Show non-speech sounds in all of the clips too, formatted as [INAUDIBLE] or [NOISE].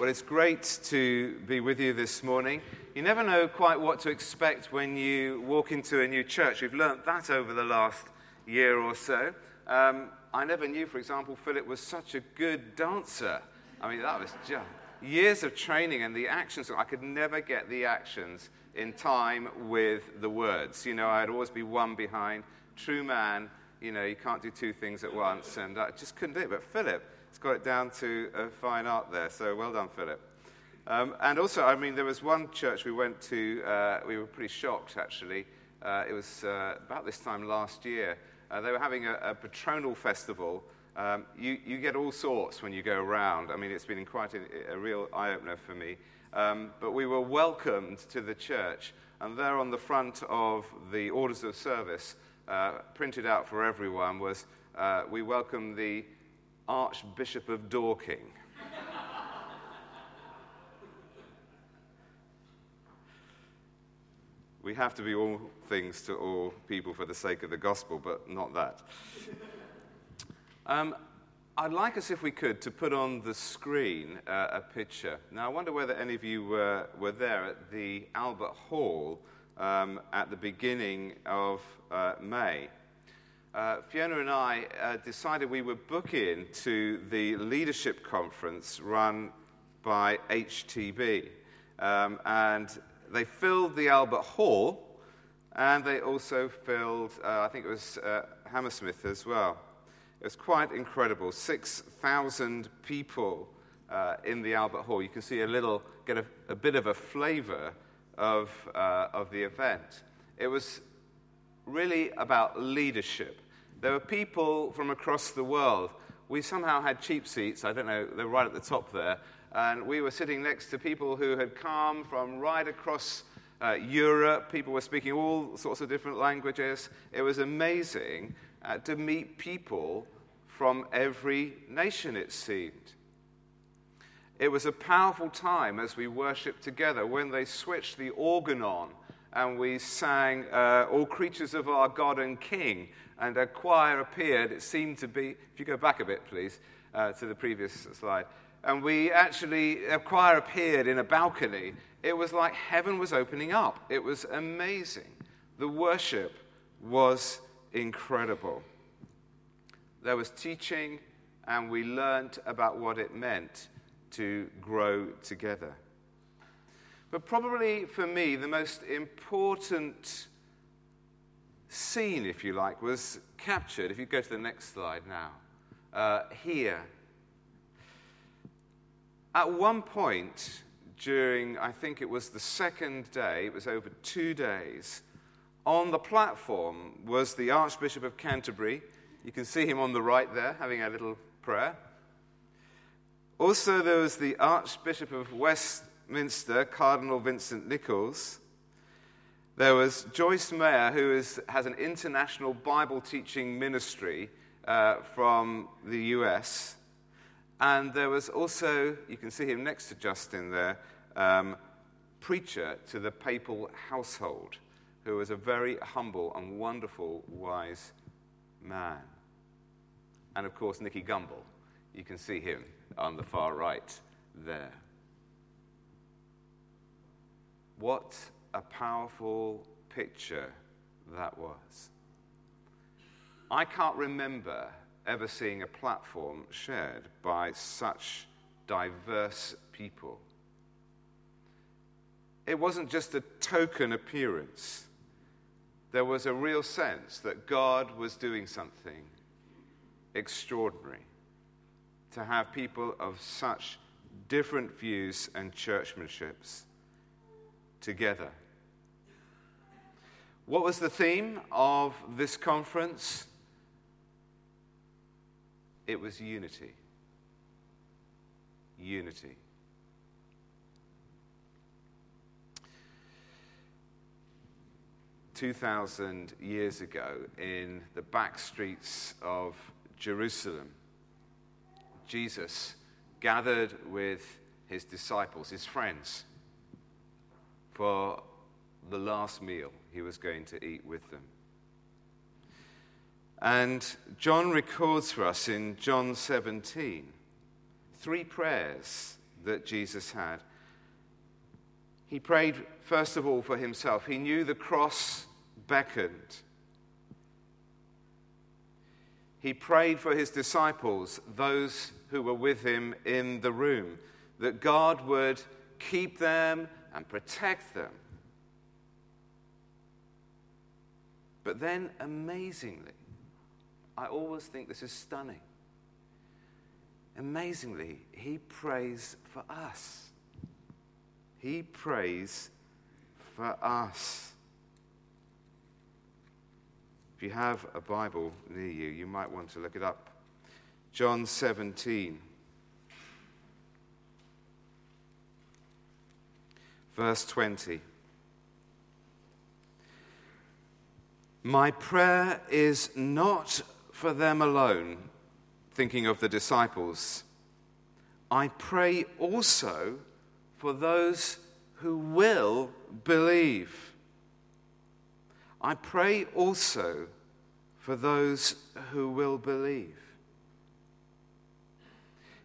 Well, it's great to be with you this morning. You never know quite what to expect when you walk into a new church. We've learnt that over the last year or so. Um, I never knew, for example, Philip was such a good dancer. I mean, that was just years of training and the actions. I could never get the actions in time with the words. You know, I'd always be one behind. True man, you know, you can't do two things at once. And I just couldn't do it. But Philip, has got it down to a fine art there. So well done, Philip. Um, and also, I mean, there was one church we went to, uh, we were pretty shocked actually. Uh, it was uh, about this time last year. Uh, they were having a, a patronal festival. Um, you, you, get all sorts when you go around. I mean, it's been quite a, a real eye opener for me. Um, but we were welcomed to the church, and there on the front of the orders of service, uh, printed out for everyone, was uh, We welcome the Archbishop of Dorking. we have to be all things to all people for the sake of the gospel, but not that. Um, I'd like us, if we could, to put on the screen uh, a picture. Now, I wonder whether any of you were, were there at the Albert Hall um, at the beginning of uh, May. Uh, Fiona and I uh, decided we would book in to the leadership conference run by HTB. Um, and they filled the Albert Hall, and they also filled, uh, I think it was uh, Hammersmith as well. It was quite incredible. 6,000 people uh, in the Albert Hall. You can see a little, get a, a bit of a flavor of, uh, of the event. It was really about leadership. There were people from across the world. We somehow had cheap seats. I don't know, they're right at the top there. And we were sitting next to people who had come from right across uh, Europe. People were speaking all sorts of different languages. It was amazing uh, to meet people from every nation, it seemed. It was a powerful time as we worshiped together when they switched the organ on and we sang uh, All Creatures of Our God and King, and a choir appeared. It seemed to be, if you go back a bit, please, uh, to the previous slide. And we actually, a choir appeared in a balcony. It was like heaven was opening up. It was amazing. The worship was incredible. There was teaching, and we learnt about what it meant to grow together. But probably for me, the most important scene, if you like, was captured. If you go to the next slide now, uh, here. At one point during, I think it was the second day, it was over two days, on the platform was the Archbishop of Canterbury. You can see him on the right there having a little prayer. Also, there was the Archbishop of Westminster, Cardinal Vincent Nichols. There was Joyce Meyer, who is, has an international Bible teaching ministry uh, from the US. And there was also, you can see him next to Justin there, um, preacher to the papal household who was a very humble and wonderful, wise man. And of course, Nicky Gumbel. You can see him on the far right there. What a powerful picture that was. I can't remember ever seeing a platform shared by such diverse people. It wasn't just a token appearance there was a real sense that God was doing something extraordinary to have people of such different views and churchmanships together. What was the theme of this conference? It was unity. Unity. 2,000 years ago in the back streets of Jerusalem, Jesus gathered with his disciples, his friends, for the last meal he was going to eat with them. And John records for us in John 17 three prayers that Jesus had. He prayed, first of all, for himself. He knew the cross beckoned. He prayed for his disciples, those who were with him in the room, that God would keep them and protect them. But then, amazingly, I always think this is stunning. Amazingly, he prays for us. He prays for us. If you have a Bible near you, you might want to look it up. John 17. Verse 20. My prayer is not for them alone, thinking of the disciples. I pray also for those who will believe. I pray also for those who will believe.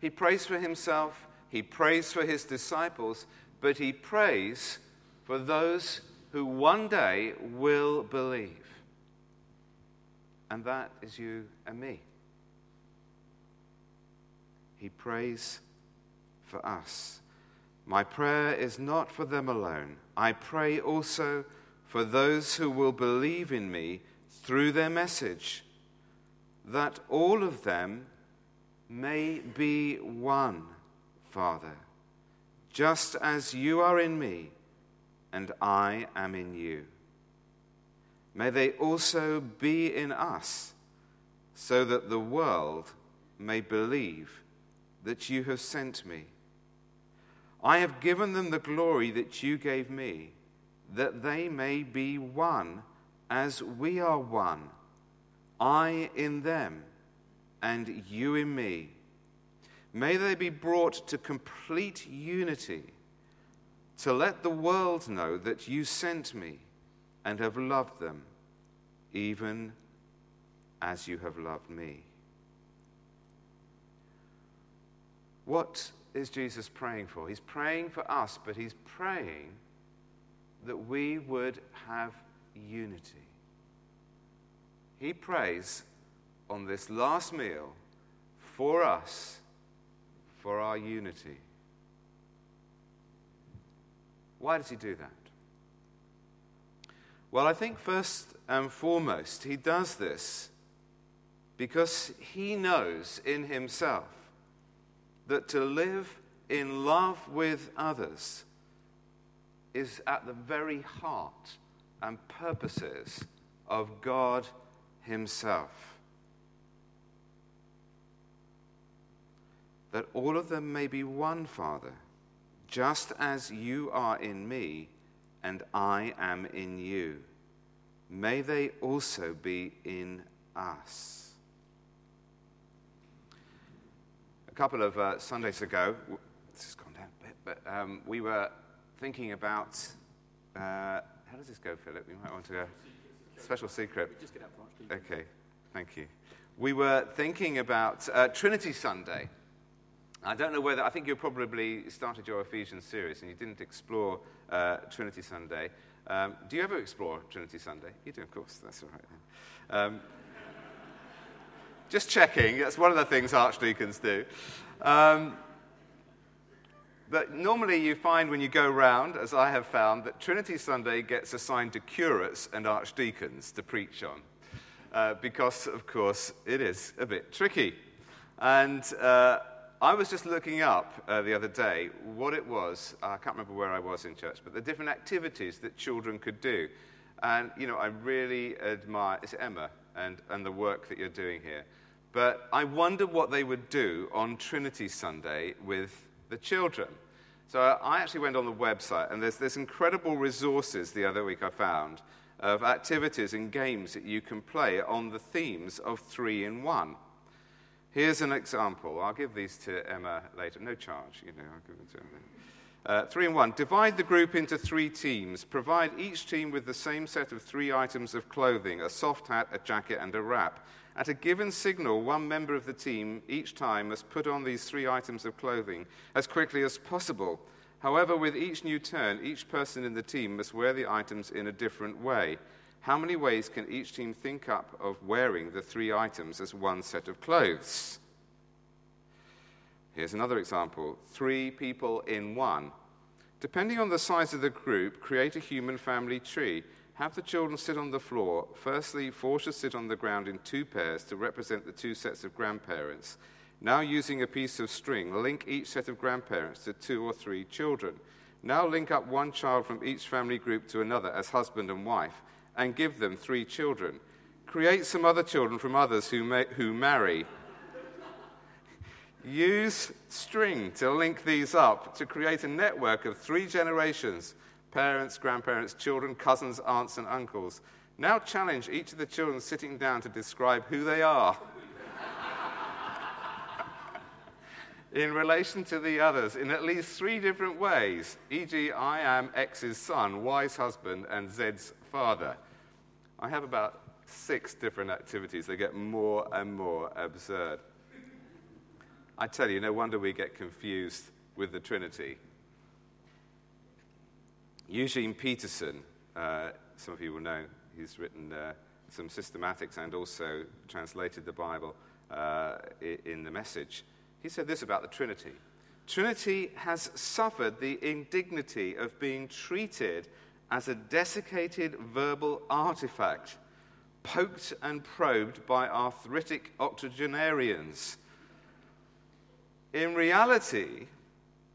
He prays for himself, he prays for his disciples, but he prays for those who one day will believe. And that is you and me. He prays for us. My prayer is not for them alone. I pray also for those who will believe in me through their message, that all of them may be one, Father, just as you are in me and I am in you. May they also be in us, so that the world may believe that you have sent me. I have given them the glory that you gave me, that they may be one as we are one, I in them and you in me. May they be brought to complete unity, to let the world know that you sent me and have loved them, even as you have loved me. What is Jesus praying for? He's praying for us, but he's praying that we would have unity. He prays on this last meal for us, for our unity. Why does he do that? Well, I think first and foremost, he does this because he knows in himself that to live in love with others is at the very heart and purposes of God Himself. That all of them may be one, Father, just as you are in me and I am in you. May they also be in us. A couple of uh, Sundays ago, this has gone down a bit, but um, we were thinking about. Uh, how does this go, Philip? You might want to go. Special secret. Just get up please. Okay, thank you. We were thinking about uh, Trinity Sunday. I don't know whether, I think you probably started your Ephesians series and you didn't explore uh, Trinity Sunday. Um, do you ever explore Trinity Sunday? You do, of course, that's all right. Um, just checking. That's one of the things archdeacons do. Um, but normally you find when you go round, as I have found, that Trinity Sunday gets assigned to curates and archdeacons to preach on. Uh, because, of course, it is a bit tricky. And uh, I was just looking up uh, the other day what it was. I can't remember where I was in church, but the different activities that children could do. And, you know, I really admire, it's Emma, and, and the work that you're doing here. But I wonder what they would do on Trinity Sunday with the children. So I actually went on the website, and there's, there's incredible resources the other week I found of activities and games that you can play on the themes of three in one. Here's an example. I'll give these to Emma later. No charge, you know, I'll give them to Emma. Uh, three and one. Divide the group into three teams. Provide each team with the same set of three items of clothing a soft hat, a jacket, and a wrap At a given signal, one member of the team each time must put on these three items of clothing as quickly as possible. However, with each new turn, each person in the team must wear the items in a different way. How many ways can each team think up of wearing the three items as one set of clothes? Here's another example three people in one. Depending on the size of the group, create a human family tree. Have the children sit on the floor. Firstly, four should sit on the ground in two pairs to represent the two sets of grandparents. Now, using a piece of string, link each set of grandparents to two or three children. Now, link up one child from each family group to another as husband and wife and give them three children. Create some other children from others who, may, who marry. Use string to link these up to create a network of three generations parents, grandparents, children, cousins, aunts, and uncles. Now challenge each of the children sitting down to describe who they are in relation to the others in at least three different ways, e.g., I am X's son, Y's husband, and Z's father. I have about six different activities. They get more and more absurd. I tell you, no wonder we get confused with the Trinity. Eugene Peterson, uh, some of you will know, he's written uh, some systematics and also translated the Bible uh, in the message. He said this about the Trinity Trinity has suffered the indignity of being treated as a desiccated verbal artifact, poked and probed by arthritic octogenarians. In reality,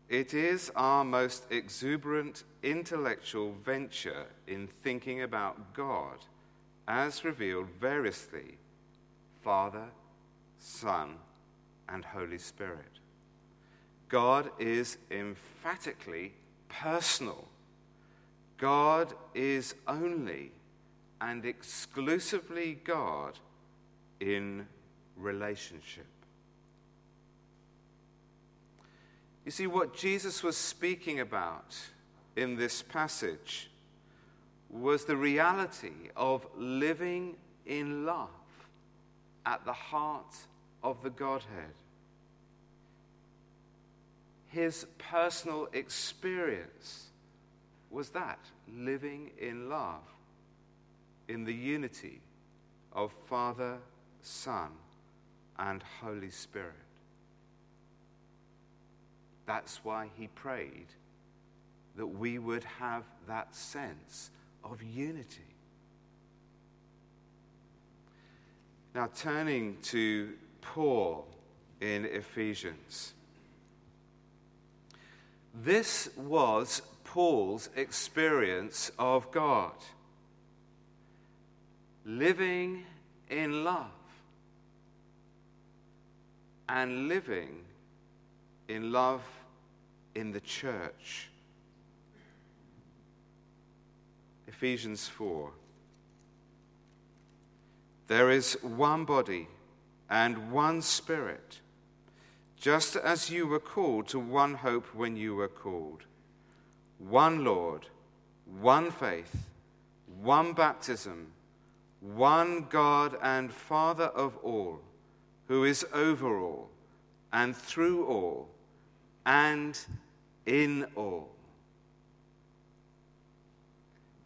it is our most exuberant intellectual venture in thinking about God as revealed variously Father, Son, and Holy Spirit. God is emphatically personal. God is only and exclusively God in relationship. You see, what Jesus was speaking about in this passage was the reality of living in love at the heart of the Godhead. His personal experience was that living in love, in the unity of Father, Son, and Holy Spirit. That's why he prayed that we would have that sense of unity. Now, turning to Paul in Ephesians. This was Paul's experience of God living in love and living in love in the church. Ephesians 4. There is one body and one spirit, just as you were called to one hope when you were called. One Lord, one faith, one baptism, one God and Father of all, who is over all and through all and in all.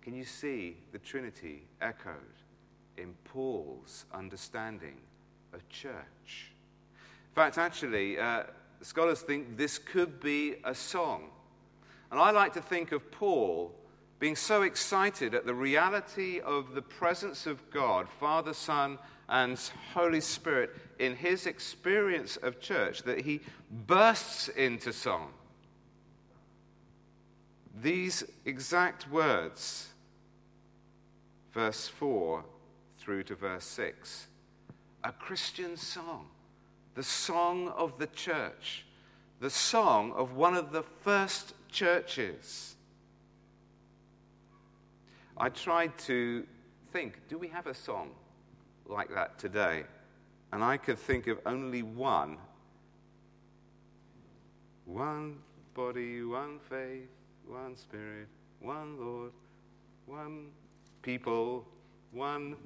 Can you see the Trinity echoed in Paul's understanding of church? In fact, actually, uh, scholars think this could be a song. And I like to think of Paul being so excited at the reality of the presence of God, Father, Son, and Holy Spirit in his experience of church that he bursts into song. These exact words, verse 4 through to verse 6, a Christian song, the song of the church, the song of one of the first churches. I tried to think do we have a song like that today. And I could think of only one. One body, one faith, one spirit, one Lord, one people, one.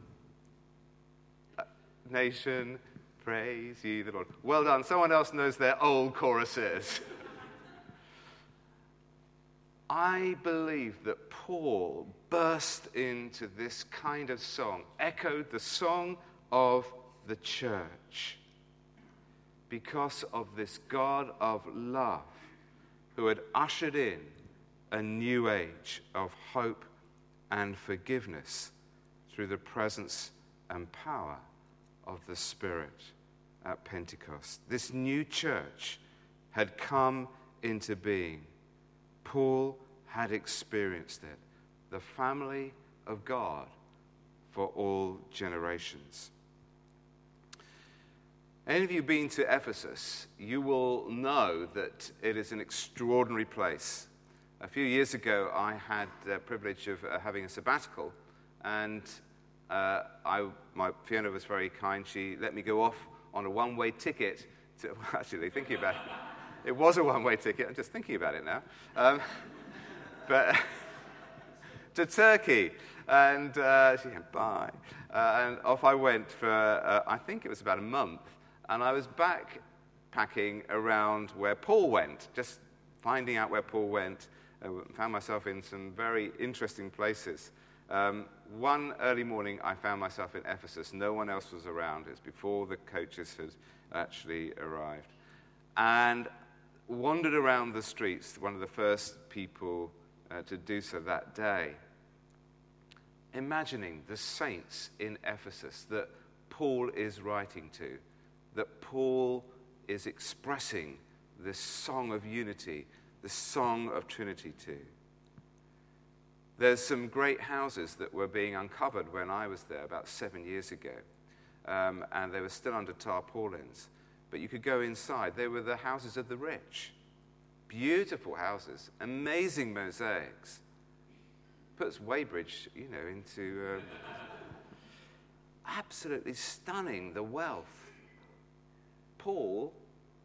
Uh, nation, praise ye the Lord. Well done. Someone else knows their old choruses. [LAUGHS] I believe that Paul burst into this kind of song, echoed the song of the church, because of this God of love who had ushered in a new age of hope and forgiveness through the presence and power of the Spirit at Pentecost. This new church had come into being. Paul had experienced it. The family of God for all generations. Any of you been to Ephesus, you will know that it is an extraordinary place. A few years ago, I had the privilege of uh, having a sabbatical, and uh, I, my, Fiona was very kind. She let me go off on a one way ticket to, [LAUGHS] actually, thinking about it, it was a one way ticket. I'm just thinking about it now. Um, [LAUGHS] but [LAUGHS] to Turkey. And uh, she went, bye. Uh, and off I went for, uh, I think it was about a month. And I was backpacking around where Paul went, just finding out where Paul went. I found myself in some very interesting places. Um, one early morning, I found myself in Ephesus. No one else was around. It's before the coaches had actually arrived. And wandered around the streets, one of the first people uh, to do so that day. Imagining the saints in Ephesus that Paul is writing to, that Paul is expressing this song of unity, the song of Trinity to. There's some great houses that were being uncovered when I was there about seven years ago, um, and they were still under tarpaulins. But you could go inside. They were the houses of the rich. Beautiful houses, amazing mosaics. Puts Weybridge, you know, into uh, absolutely stunning the wealth. Paul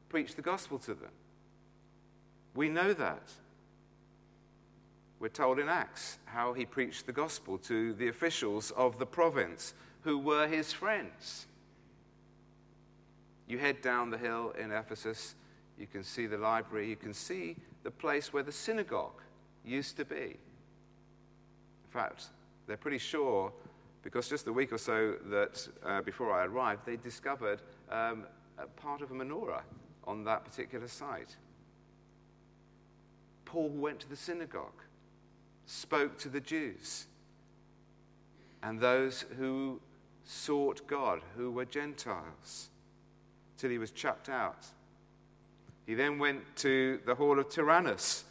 preached the gospel to them. We know that. We're told in Acts how he preached the gospel to the officials of the province who were his friends. You head down the hill in Ephesus, you can see the library, you can see the place where the synagogue used to be. In fact, they're pretty sure, because just a week or so that uh, before I arrived, they discovered um, a part of a menorah on that particular site. Paul went to the synagogue, spoke to the Jews and those who sought God, who were Gentiles, till he was chucked out. He then went to the hall of Tyrannus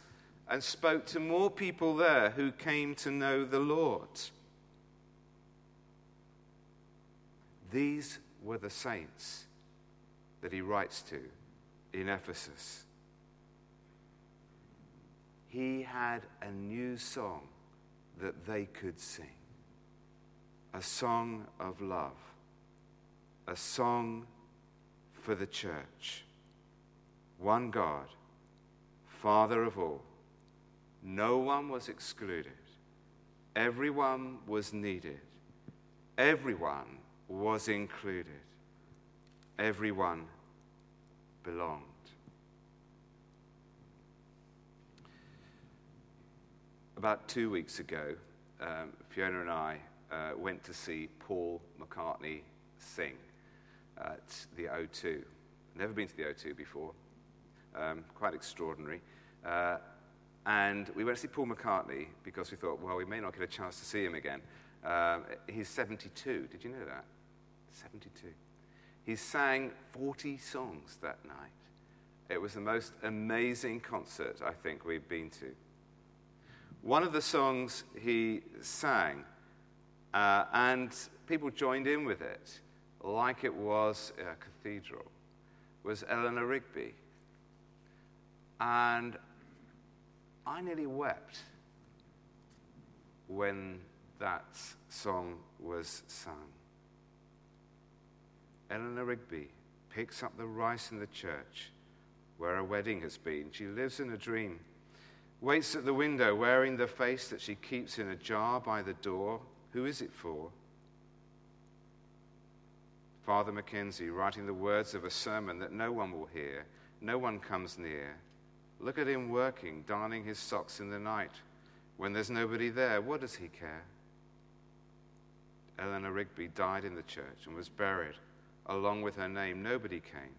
and spoke to more people there who came to know the Lord. These were the saints that he writes to in Ephesus. He had a new song that they could sing a song of love, a song for the church one God, Father of all. No one was excluded. Everyone was needed. Everyone was included. Everyone belonged. About two weeks ago, um, Fiona and I uh, went to see Paul McCartney sing at the O2. Never been to the O2 before um, quite extraordinary. Uh, and we went to see Paul McCartney because we thought, well, we may not get a chance to see him again. Um, he's 72. Did you know that? 72. He sang 40 songs that night. It was the most amazing concert I think we've been to. One of the songs he sang, uh, and people joined in with it like it was a cathedral, was Eleanor Rigby. And I nearly wept when that song was sung. Eleanor Rigby picks up the rice in the church where a wedding has been. She lives in a dream, waits at the window wearing the face that she keeps in a jar by the door. Who is it for? Father McKenzie writing the words of a sermon that no one will hear, no one comes near. Look at him working, darning his socks in the night. When there's nobody there, what does he care? Eleanor Rigby died in the church and was buried. Along with her name, nobody came.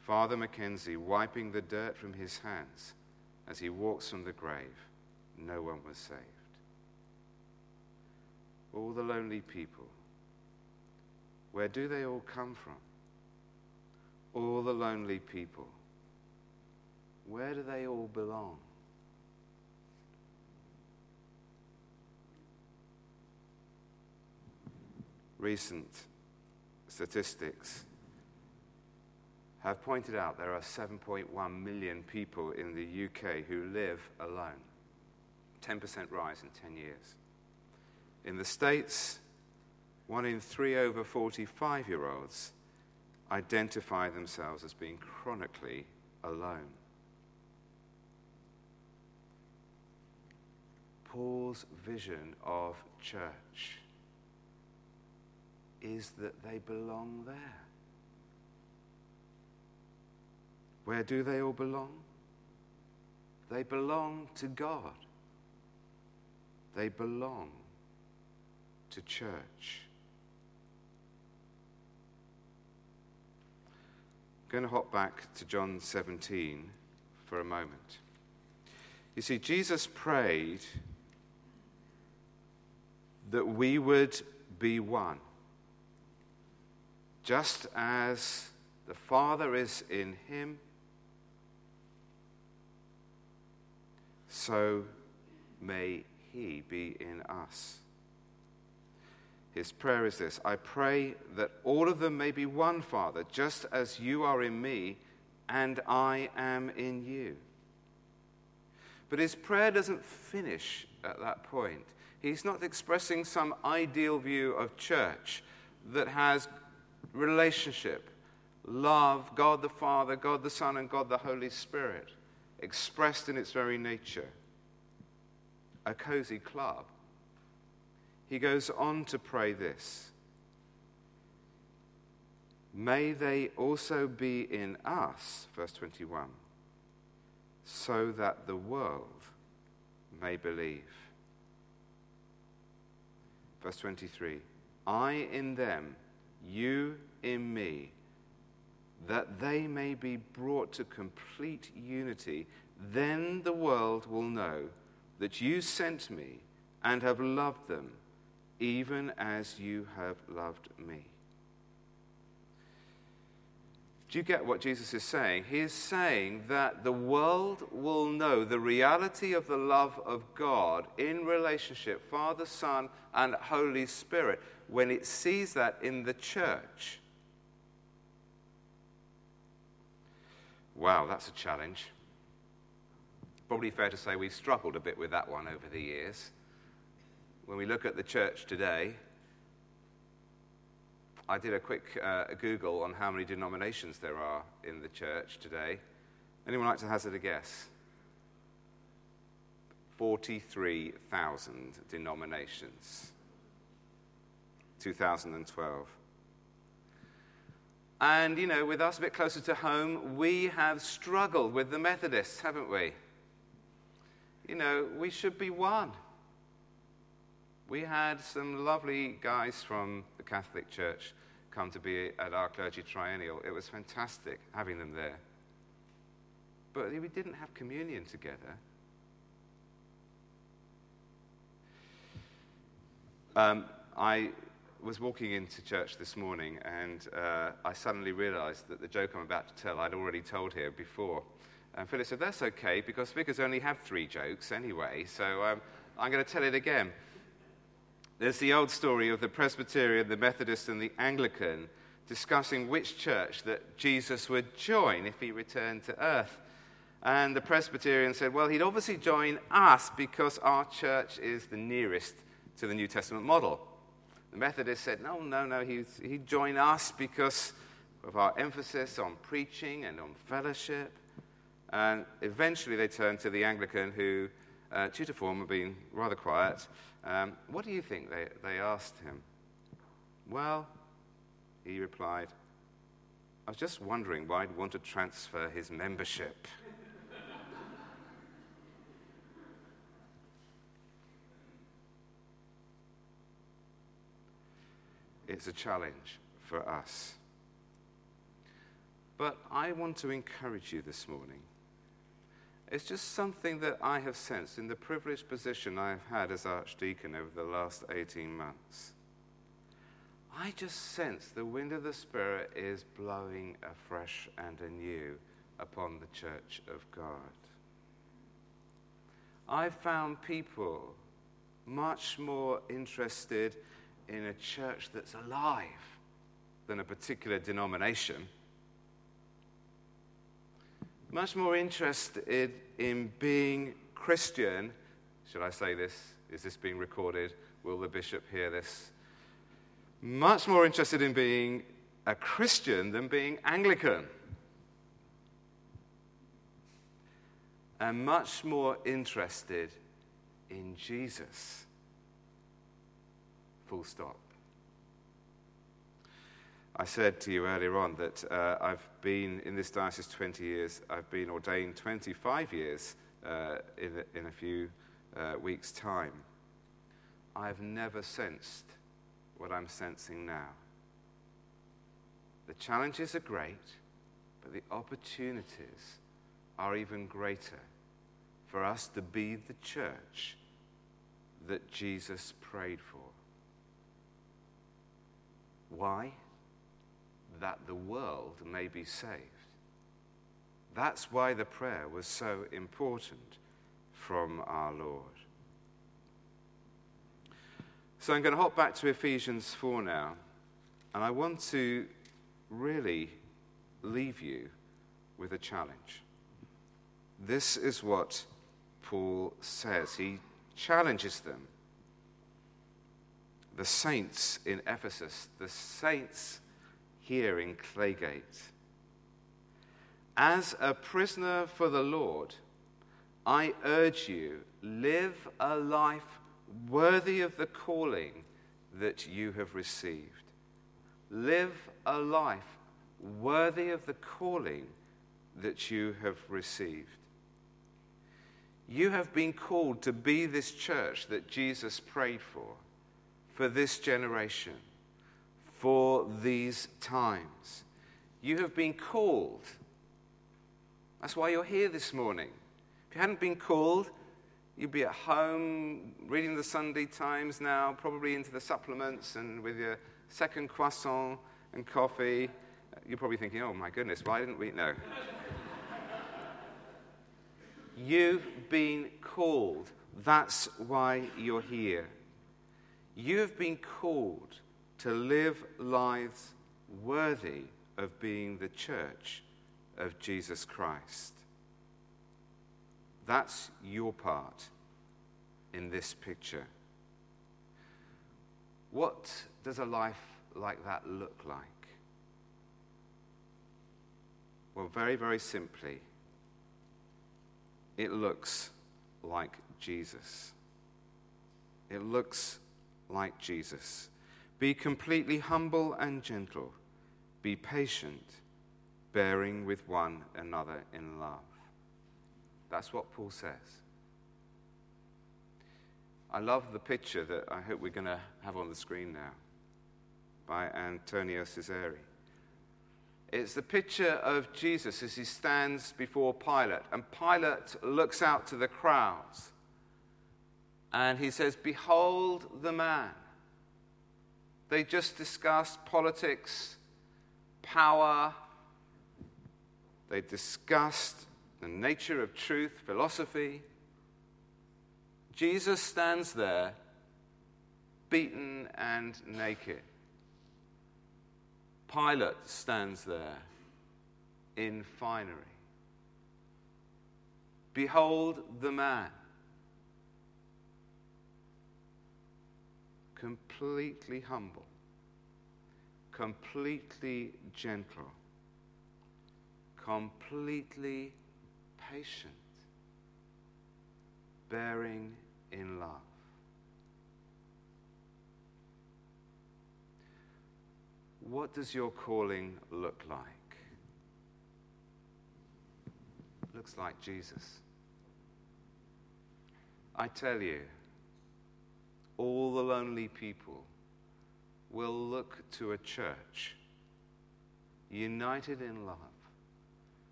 Father McKenzie wiping the dirt from his hands as he walks from the grave, no one was saved. All the lonely people, where do they all come from? All the lonely people, where do they all belong? Recent statistics have pointed out there are 7.1 million people in the UK who live alone. 10% rise in 10 years. In the States, one in three over 45 year olds identify themselves as being chronically alone. Paul's vision of church is that they belong there. Where do they all belong? They belong to God. They belong to church. Going to hop back to John 17 for a moment. You see, Jesus prayed that we would be one. Just as the Father is in him so may he be in us. His prayer is this I pray that all of them may be one, Father, just as you are in me and I am in you. But his prayer doesn't finish at that point. He's not expressing some ideal view of church that has relationship, love, God the Father, God the Son, and God the Holy Spirit expressed in its very nature, a cozy club. He goes on to pray this May they also be in us, verse 21, so that the world may believe. Verse 23 I in them, you in me that they may be brought to complete unity, then the world will know that you sent me and have loved them, even as you have loved me. Do you get what Jesus is saying? He is saying that the world will know the reality of the love of God in relationship, Father, Son, and Holy Spirit, when it sees that in the church. Wow, that's a challenge. Probably fair to say we've struggled a bit with that one over the years. When we look at the church today, I did a quick uh, Google on how many denominations there are in the church today. Anyone like to hazard a guess? 43,000 denominations. 2012. And, you know, with us a bit closer to home, we have struggled with the Methodists, haven't we? You know, we should be one. We had some lovely guys from the Catholic Church come to be at our clergy triennial. It was fantastic having them there. But we didn't have communion together. Um, I was walking into church this morning and uh, I suddenly realized that the joke I'm about to tell I'd already told here before. And Phyllis said, That's okay because vicars only have three jokes anyway, so um, I'm going to tell it again. There's the old story of the Presbyterian, the Methodist, and the Anglican discussing which church that Jesus would join if he returned to earth. And the Presbyterian said, Well, he'd obviously join us because our church is the nearest to the New Testament model. The Methodist said, no, no, no, he'd, he'd join us because of our emphasis on preaching and on fellowship. And eventually they turned to the Anglican, who, uh, form, had been rather quiet. Um, what do you think they, they asked him? Well, he replied, I was just wondering why he'd want to transfer his membership. it's a challenge for us. But I want to encourage you this morning. It's just something that I have sensed in the privileged position I have had as Archdeacon over the last 18 months. I just sense the wind of the Spirit is blowing afresh and anew upon the church of God. I've found people much more interested in a church that's alive than a particular denomination. Much more interested in being Christian. Should I say this? Is this being recorded? Will the bishop hear this? Much more interested in being a Christian than being Anglican. And much more interested in Jesus Full stop. I said to you earlier on that uh, I've been in this diocese 20 years. I've been ordained 25 years uh, in, a, in a few uh, weeks' time. I've never sensed what I'm sensing now. The challenges are great, but the opportunities are even greater for us to be the church that Jesus prayed for. Why? That the world may be saved. That's why the prayer was so important from our Lord. So I'm going to hop back to Ephesians 4 now, and I want to really leave you with a challenge. This is what Paul says. He challenges them the saints in Ephesus, the saints here in Claygate. As a prisoner for the Lord, I urge you, live a life worthy of the calling that you have received. Live a life worthy of the calling that you have received. You have been called to be this church that Jesus prayed for for this generation, for these times. You have been called. That's why you're here this morning. If you hadn't been called, you'd be at home reading the Sunday Times now, probably into the supplements and with your second croissant and coffee. You're probably thinking, oh my goodness, why didn't we? know? [LAUGHS] You've been called. That's why you're here. You have been called to live lives worthy of being the church of Jesus Christ. That's your part in this picture. What does a life like that look like? Well, very, very simply, it looks like Jesus. It looks like Jesus. Be completely humble and gentle. Be patient, bearing with one another in love. That's what Paul says. I love the picture that I hope we're going to have on the screen now by Antonio Ciseri. It's the picture of Jesus as he stands before Pilate, and Pilate looks out to the crowds and he says, Behold the man. They just discussed politics, power, they discussed the nature of truth, philosophy. Jesus stands there, beaten and naked. Pilate stands there in finery. Behold the man. Completely humble, completely gentle, completely patient, bearing in love. what does your calling look like? Looks like Jesus. I tell you, all the lonely people will look to a church united in love.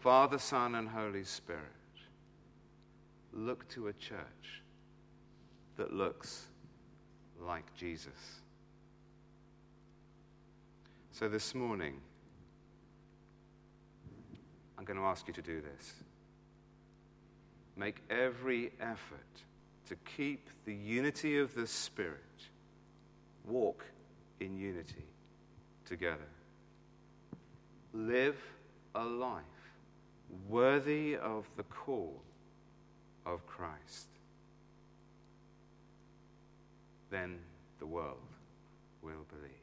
Father, Son, and Holy Spirit look to a church that looks like Jesus. So this morning, I'm going to ask you to do this. Make every effort to keep the unity of the Spirit, walk in unity together. Live a life worthy of the call of Christ. Then the world will believe.